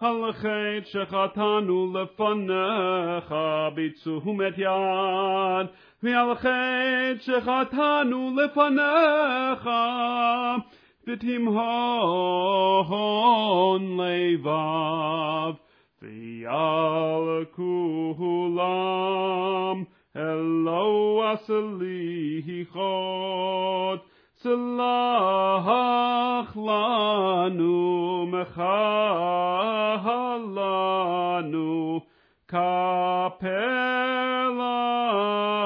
על החטא שחטאנו לפניך בתשומת יד, ועל החטא שחטאנו לפניך בתימהון לבב, ועל כולם אלוה סליחות. סלח לנו, מחל לנו, כפר לנו.